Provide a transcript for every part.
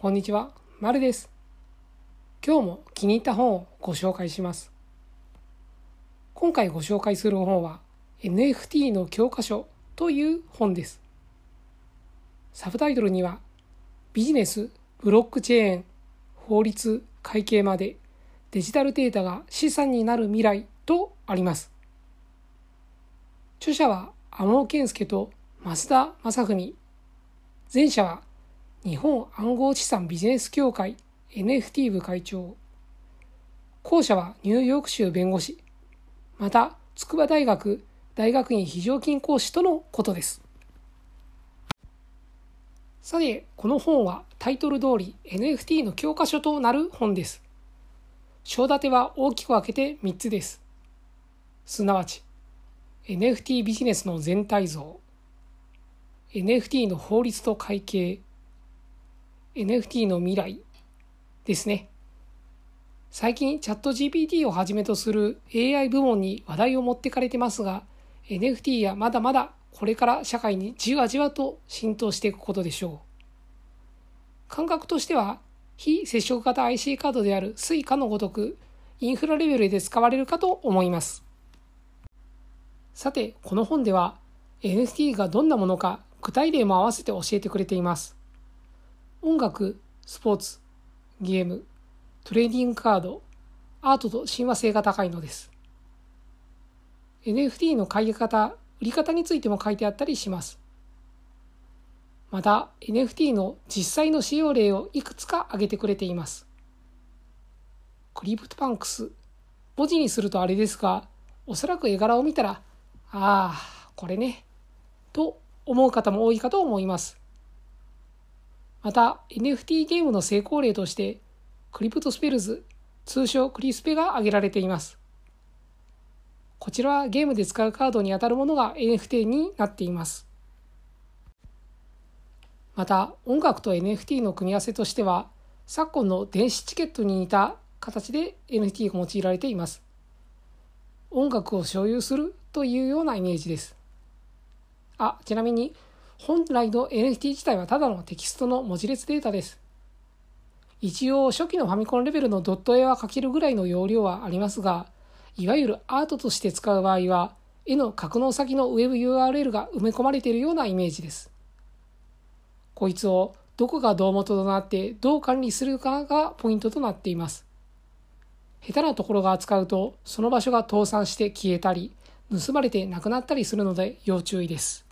こんにちは、まるです。今日も気に入った本をご紹介します。今回ご紹介する本は NFT の教科書という本です。サブタイトルにはビジネス、ブロックチェーン、法律、会計までデジタルデータが資産になる未来とあります。著者は天野健介と増田正文。前者は日本暗号資産ビジネス協会 NFT 部会長。後者はニューヨーク州弁護士。また、筑波大学大学院非常勤講師とのことです。さて、この本はタイトル通り NFT の教科書となる本です。章立ては大きく分けて3つです。すなわち、NFT ビジネスの全体像、NFT の法律と会計、NFT の未来ですね。最近チャット GPT をはじめとする AI 部門に話題を持ってかれてますが、NFT はまだまだこれから社会にじわじわと浸透していくことでしょう。感覚としては、非接触型 IC カードである Suica のごとく、インフラレベルで使われるかと思います。さて、この本では NFT がどんなものか具体例も合わせて教えてくれています。音楽、スポーツ、ゲーム、トレーディングカード、アートと親和性が高いのです。NFT の買い方、売り方についても書いてあったりします。また、NFT の実際の使用例をいくつか挙げてくれています。クリプトパンクス。文字にするとあれですが、おそらく絵柄を見たら、ああ、これね、と思う方も多いかと思います。また NFT ゲームの成功例としてクリプトスペルズ通称クリスペが挙げられています。こちらはゲームで使うカードにあたるものが NFT になっています。また音楽と NFT の組み合わせとしては昨今の電子チケットに似た形で NFT が用いられています。音楽を所有するというようなイメージです。あ、ちなみに本来の NFT 自体はただのテキストの文字列データです。一応初期のファミコンレベルのドット絵は書けるぐらいの容量はありますが、いわゆるアートとして使う場合は、絵の格納先の WebURL が埋め込まれているようなイメージです。こいつをどこが胴元となってどう管理するかがポイントとなっています。下手なところが扱うと、その場所が倒産して消えたり、盗まれてなくなったりするので要注意です。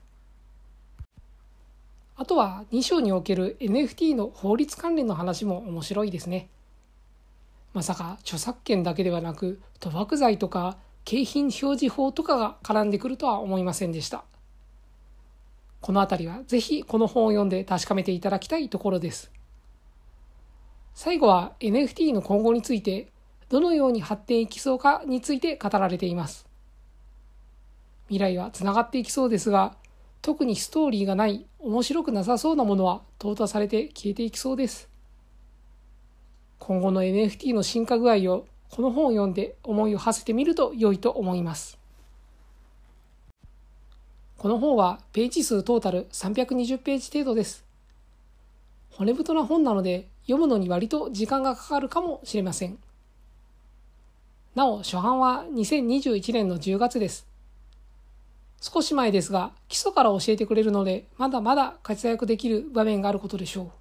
あとは2章における NFT の法律関連の話も面白いですね。まさか著作権だけではなく賭博罪とか景品表示法とかが絡んでくるとは思いませんでした。この辺りはぜひこの本を読んで確かめていただきたいところです。最後は NFT の今後についてどのように発展いきそうかについて語られています。未来はつながっていきそうですが特にストーリーがない面白くなさそうなものは淘汰されて消えていきそうです。今後の NFT の進化具合をこの本を読んで思いを馳せてみると良いと思います。この本はページ数トータル320ページ程度です。骨太な本なので読むのに割と時間がかかるかもしれません。なお初版は2021年の10月です。少し前ですが、基礎から教えてくれるので、まだまだ活躍できる場面があることでしょ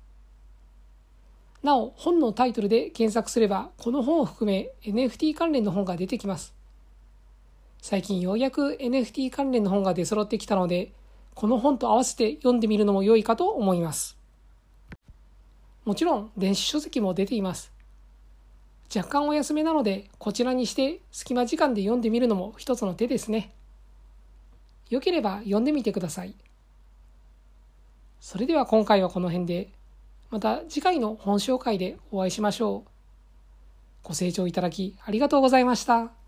う。なお、本のタイトルで検索すれば、この本を含め NFT 関連の本が出てきます。最近ようやく NFT 関連の本が出揃ってきたので、この本と合わせて読んでみるのも良いかと思います。もちろん、電子書籍も出ています。若干お休みなので、こちらにして隙間時間で読んでみるのも一つの手ですね。よければ読んでみてください。それでは今回はこの辺で、また次回の本紹介でお会いしましょう。ご清聴いただきありがとうございました。